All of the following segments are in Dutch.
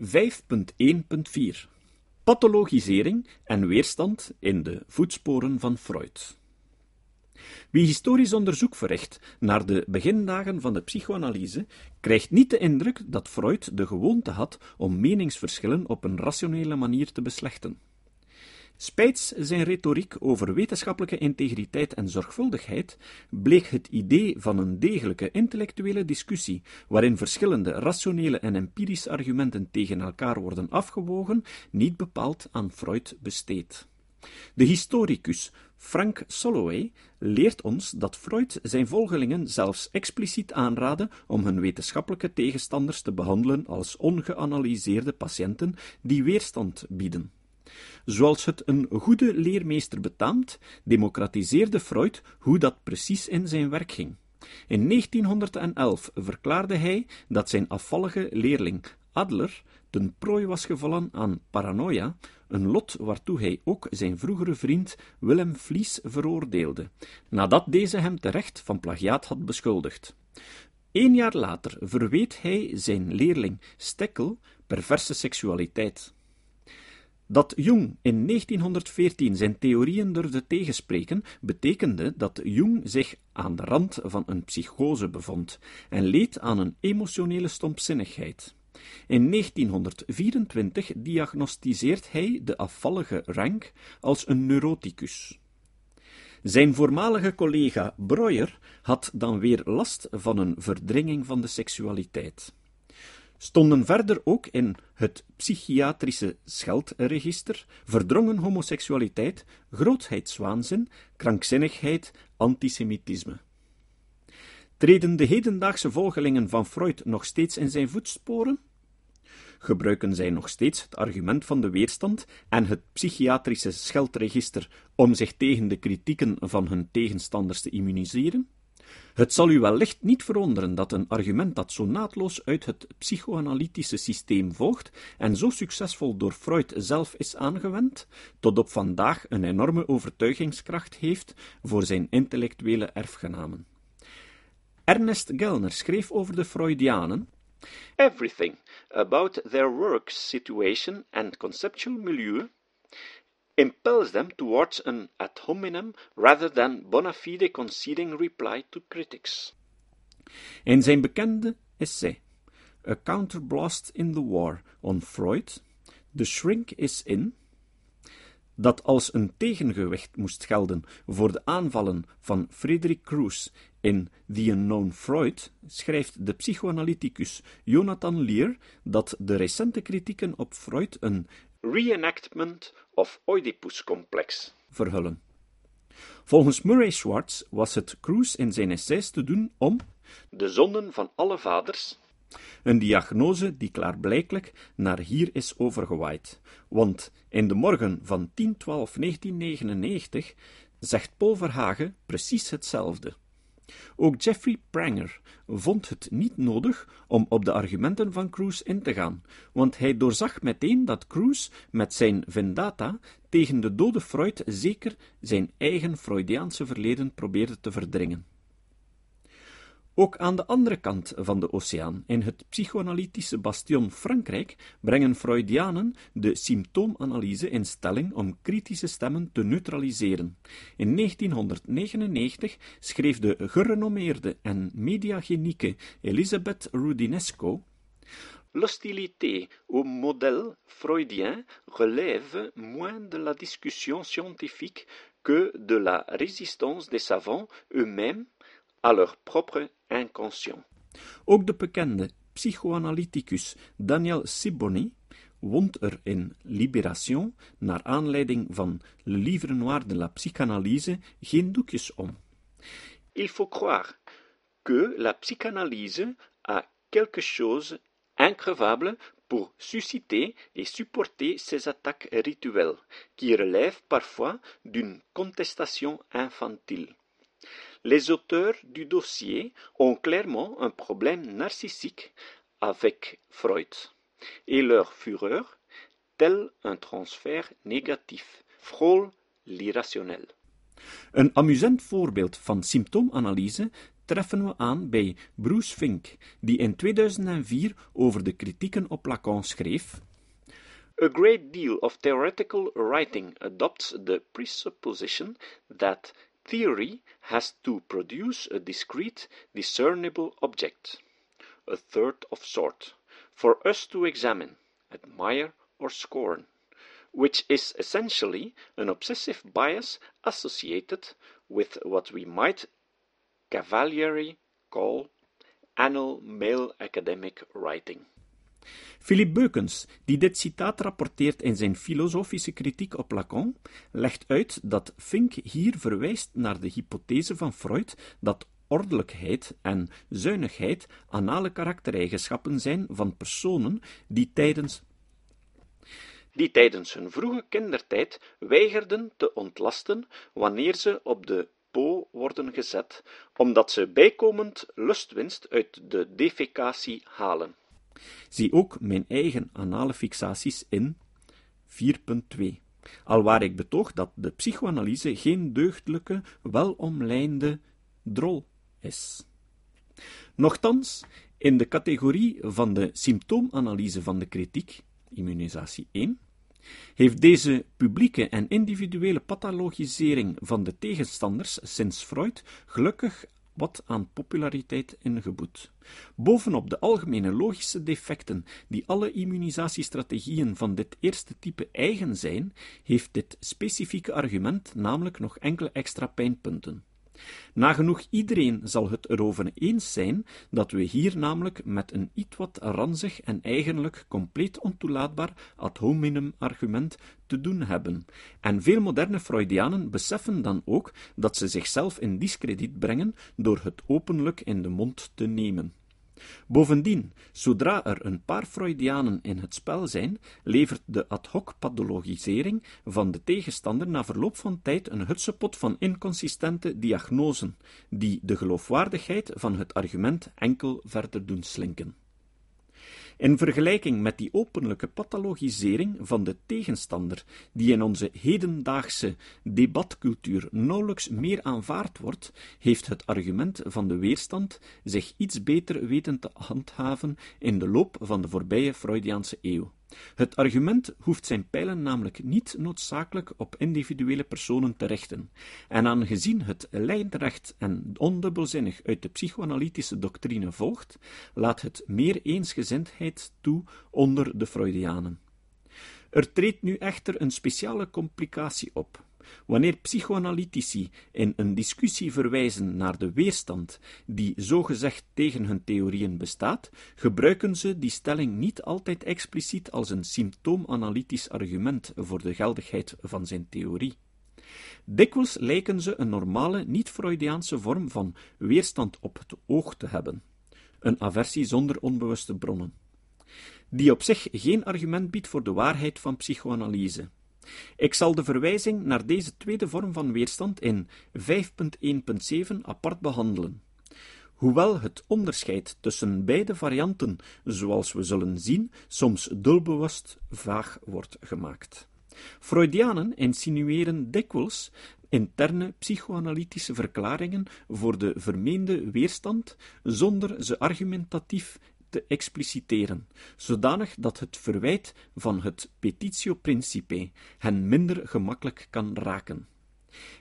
5.1.4 Pathologisering en weerstand in de voetsporen van Freud. Wie historisch onderzoek verricht naar de begindagen van de psychoanalyse, krijgt niet de indruk dat Freud de gewoonte had om meningsverschillen op een rationele manier te beslechten. Spijts zijn retoriek over wetenschappelijke integriteit en zorgvuldigheid bleek het idee van een degelijke intellectuele discussie, waarin verschillende rationele en empirische argumenten tegen elkaar worden afgewogen, niet bepaald aan Freud besteed. De historicus Frank Soloway leert ons dat Freud zijn volgelingen zelfs expliciet aanraadde om hun wetenschappelijke tegenstanders te behandelen als ongeanalyseerde patiënten die weerstand bieden. Zoals het een goede leermeester betaamt, democratiseerde Freud hoe dat precies in zijn werk ging. In 1911 verklaarde hij dat zijn afvallige leerling Adler ten prooi was gevallen aan paranoia, een lot waartoe hij ook zijn vroegere vriend Willem Vlies veroordeelde, nadat deze hem terecht van plagiaat had beschuldigd. Een jaar later verweet hij zijn leerling Stekkel perverse seksualiteit. Dat Jung in 1914 zijn theorieën durfde tegenspreken, betekende dat Jung zich aan de rand van een psychose bevond en leed aan een emotionele stompzinnigheid. In 1924 diagnosticeert hij de afvallige Rank als een neuroticus. Zijn voormalige collega Breuer had dan weer last van een verdringing van de seksualiteit stonden verder ook in het psychiatrische scheldregister verdrongen homoseksualiteit, grootheidswaanzin, krankzinnigheid, antisemitisme. Treden de hedendaagse volgelingen van Freud nog steeds in zijn voetsporen? Gebruiken zij nog steeds het argument van de weerstand en het psychiatrische scheldregister om zich tegen de kritieken van hun tegenstanders te immuniseren? Het zal u wellicht niet verwonderen dat een argument dat zo naadloos uit het psychoanalytische systeem volgt en zo succesvol door Freud zelf is aangewend, tot op vandaag een enorme overtuigingskracht heeft voor zijn intellectuele erfgenamen. Ernest Gellner schreef over de Freudianen Everything about their work situation and conceptual milieu impels them towards an ad hominem rather than bona fide conceding reply to critics. In zijn bekende essay A Counterblast in the War on Freud, The Shrink is In, dat als een tegengewicht moest gelden voor de aanvallen van Friedrich Kruse in The Unknown Freud, schrijft de psychoanalyticus Jonathan Lear dat de recente kritieken op Freud een reenactment of Oedipus-complex verhullen. Volgens Murray Schwartz was het Cruz in zijn essays te doen om de zonden van alle vaders een diagnose die klaarblijkelijk naar hier is overgewaaid, want in de morgen van 10-12-1999 zegt Paul Verhagen precies hetzelfde. Ook Jeffrey Pranger vond het niet nodig om op de argumenten van Cruz in te gaan, want hij doorzag meteen dat Cruz met zijn vendetta tegen de dode Freud zeker zijn eigen Freudiaanse verleden probeerde te verdringen. Ook aan de andere kant van de oceaan, in het psychoanalytische bastion Frankrijk, brengen Freudianen de symptoomanalyse in stelling om kritische stemmen te neutraliseren. In 1999 schreef de gerenommeerde en mediagenieke Elisabeth Rudinesco L'hostilité au modèle freudien relève moins de la discussion scientifique que de la résistance des savants eux-mêmes à leur propre inconscient. Ook de bekende psychoanalyticus Daniel Sibony wond er in Libération, naar aanleiding van Le Livre Noir de la Psychanalyse, geen doekjes om. Il faut croire que la psychanalyse a quelque chose increvable pour susciter et supporter ces attaques rituelles, qui relèvent parfois d'une contestation infantile. Les auteurs du dossier ont clairement un problème narcissique avec Freud, et leur fureur, tel un transfert négatif, frôle l'irrationnel. Een amusant voorbeeld van symptoomanalyse treffen we aan bij Bruce Fink, die in 2004 over de kritieken op Lacan schreef. A great deal of theoretical writing adopts the presupposition that theory has to produce a discrete, discernible object, a third of sort, for us to examine, admire, or scorn, which is essentially an obsessive bias associated with what we might cavalierly call anal male academic writing. Philippe Beukens, die dit citaat rapporteert in zijn filosofische kritiek op Lacan, legt uit dat Fink hier verwijst naar de hypothese van Freud dat ordelijkheid en zuinigheid anale karaktereigenschappen zijn van personen die tijdens die tijdens hun vroege kindertijd weigerden te ontlasten wanneer ze op de po worden gezet, omdat ze bijkomend lustwinst uit de defecatie halen. Zie ook mijn eigen anale fixaties in 4.2. Alwaar ik betoog dat de psychoanalyse geen deugdelijke, welomlijnde drol is. Nochtans, in de categorie van de symptoomanalyse van de kritiek, immunisatie 1, heeft deze publieke en individuele pathologisering van de tegenstanders sinds Freud gelukkig wat aan populariteit ingeboet. Bovenop de algemene logische defecten die alle immunisatiestrategieën van dit eerste type eigen zijn, heeft dit specifieke argument namelijk nog enkele extra pijnpunten. Nagenoeg iedereen zal het erover eens zijn dat we hier namelijk met een iets wat ranzig en eigenlijk compleet ontoelaatbaar ad hominem argument te doen hebben. En veel moderne Freudianen beseffen dan ook dat ze zichzelf in discrediet brengen door het openlijk in de mond te nemen. Bovendien, zodra er een paar Freudianen in het spel zijn, levert de ad hoc pathologisering van de tegenstander na verloop van tijd een hutsepot van inconsistente diagnosen, die de geloofwaardigheid van het argument enkel verder doen slinken. In vergelijking met die openlijke pathologisering van de tegenstander, die in onze hedendaagse debatcultuur nauwelijks meer aanvaard wordt, heeft het argument van de weerstand zich iets beter weten te handhaven in de loop van de voorbije Freudiaanse eeuw. Het argument hoeft zijn pijlen namelijk niet noodzakelijk op individuele personen te richten, en aangezien het lijnrecht en ondubbelzinnig uit de psychoanalytische doctrine volgt, laat het meer eensgezindheid toe onder de Freudianen. Er treedt nu echter een speciale complicatie op. Wanneer psychoanalytici in een discussie verwijzen naar de weerstand die zogezegd tegen hun theorieën bestaat, gebruiken ze die stelling niet altijd expliciet als een symptoomanalytisch argument voor de geldigheid van zijn theorie. Dikwijls lijken ze een normale, niet-Freudiaanse vorm van weerstand op het oog te hebben, een aversie zonder onbewuste bronnen, die op zich geen argument biedt voor de waarheid van psychoanalyse. Ik zal de verwijzing naar deze tweede vorm van weerstand in 5.1.7 apart behandelen. Hoewel het onderscheid tussen beide varianten, zoals we zullen zien, soms doelbewust vaag wordt gemaakt. Freudianen insinueren dikwijls interne psychoanalytische verklaringen voor de vermeende weerstand, zonder ze argumentatief te expliciteren, zodanig dat het verwijt van het petitio principe hen minder gemakkelijk kan raken.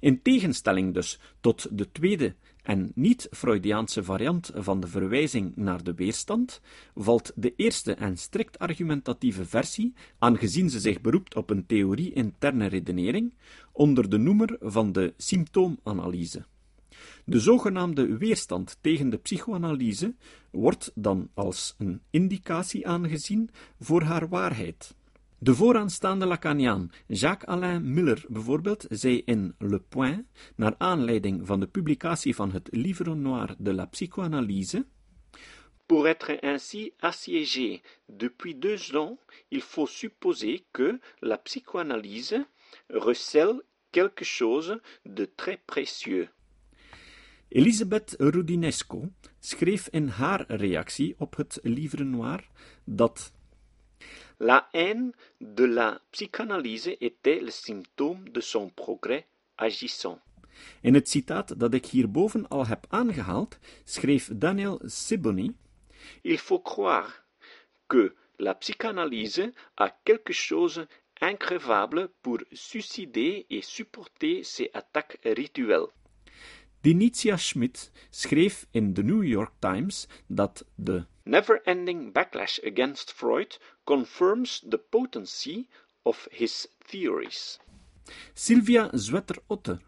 In tegenstelling dus tot de tweede en niet-Freudiaanse variant van de verwijzing naar de weerstand, valt de eerste en strikt argumentatieve versie, aangezien ze zich beroept op een theorie interne redenering, onder de noemer van de symptoomanalyse. De zogenaamde weerstand tegen de psychoanalyse wordt dan als een indicatie aangezien voor haar waarheid. De vooraanstaande Lacaniaan Jacques-Alain Miller bijvoorbeeld zei in Le Point, naar aanleiding van de publicatie van het Livre Noir de la Psychoanalyse, Pour être ainsi assiégé depuis deux ans, il faut supposer que la psychanalyse recèle quelque chose de très précieux. Elisabeth Rudinesco schreef in haar reactie op het Livre Noir dat La haine de la psychanalyse était le symptôme de son progrès agissant. In het citaat dat ik hierboven al heb aangehaald, schreef Daniel Sibony Il faut croire que la psychanalyse a quelque chose increvable pour suicider et supporter ses attaques rituelles. Dinitia Schmidt schreef in de New York Times dat de never-ending backlash against Freud confirms the potency of his theories. Sylvia Zwetter-Otter,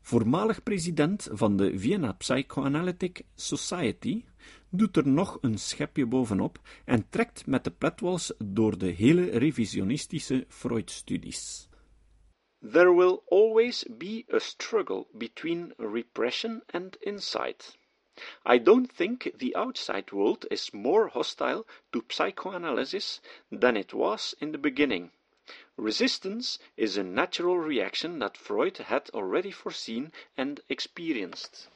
voormalig president van de Vienna Psychoanalytic Society, doet er nog een schepje bovenop en trekt met de pletwals door de hele revisionistische Freud-studies. There will always be a struggle between repression and insight. I don't think the outside world is more hostile to psychoanalysis than it was in the beginning. Resistance is a natural reaction that Freud had already foreseen and experienced.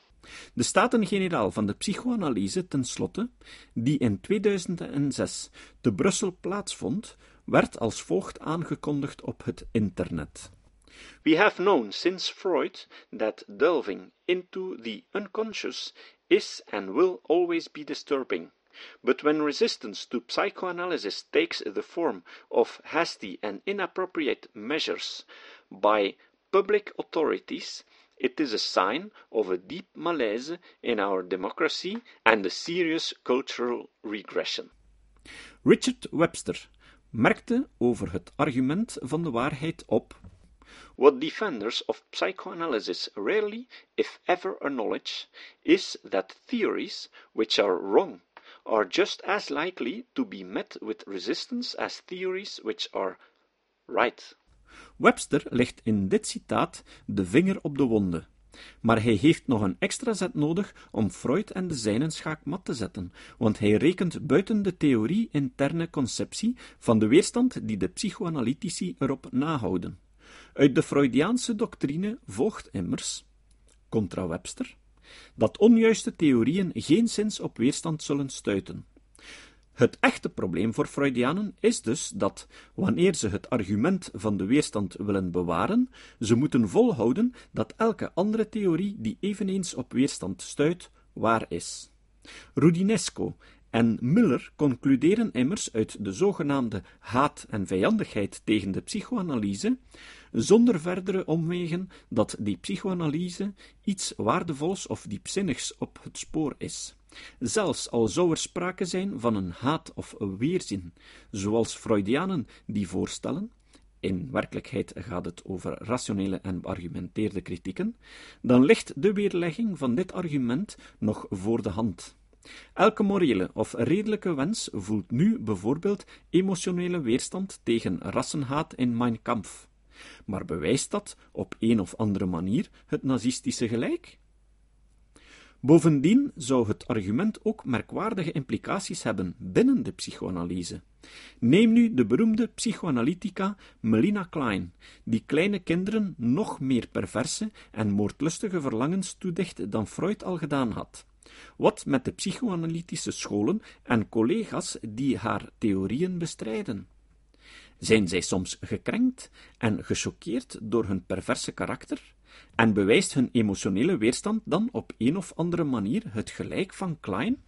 De Staten-Generaal van de psychoanalyse, tenslotte, die in 2006 te Brussel plaatsvond, werd als volgt aangekondigd op het internet. We have known since Freud that delving into the unconscious is and will always be disturbing. But when resistance to psychoanalysis takes the form of hasty and inappropriate measures by public authorities, it is a sign of a deep malaise in our democracy and a serious cultural regression. Richard Webster merkte over het argument van de waarheid op What defenders of psychoanalysis rarely, if ever, acknowledge is that theories which are wrong are just as likely to be met with resistance as theories which are right. Webster legt in dit citaat de vinger op de wonde. Maar hij heeft nog een extra zet nodig om Freud en de zijnen schaakmat te zetten, want hij rekent buiten de theorie-interne conceptie van de weerstand die de psychoanalytici erop nahouden. Uit de Freudiaanse doctrine volgt immers, contra Webster, dat onjuiste theorieën geen zins op weerstand zullen stuiten. Het echte probleem voor Freudianen is dus dat, wanneer ze het argument van de weerstand willen bewaren, ze moeten volhouden dat elke andere theorie die eveneens op weerstand stuit, waar is. Rudinesco en Miller concluderen immers uit de zogenaamde haat en vijandigheid tegen de psychoanalyse, zonder verdere omwegen, dat die psychoanalyse iets waardevols of diepzinnigs op het spoor is. Zelfs al zou er sprake zijn van een haat of weerzin, zoals Freudianen die voorstellen, in werkelijkheid gaat het over rationele en beargumenteerde kritieken, dan ligt de weerlegging van dit argument nog voor de hand. Elke morele of redelijke wens voelt nu bijvoorbeeld emotionele weerstand tegen rassenhaat in Mein Kampf. Maar bewijst dat op een of andere manier het nazistische gelijk? Bovendien zou het argument ook merkwaardige implicaties hebben binnen de psychoanalyse. Neem nu de beroemde psychoanalytica Melina Klein, die kleine kinderen nog meer perverse en moordlustige verlangens toedicht dan Freud al gedaan had. Wat met de psychoanalytische scholen en collega's die haar theorieën bestrijden? Zijn zij soms gekrenkt en gechoqueerd door hun perverse karakter? En bewijst hun emotionele weerstand dan op een of andere manier het gelijk van Klein?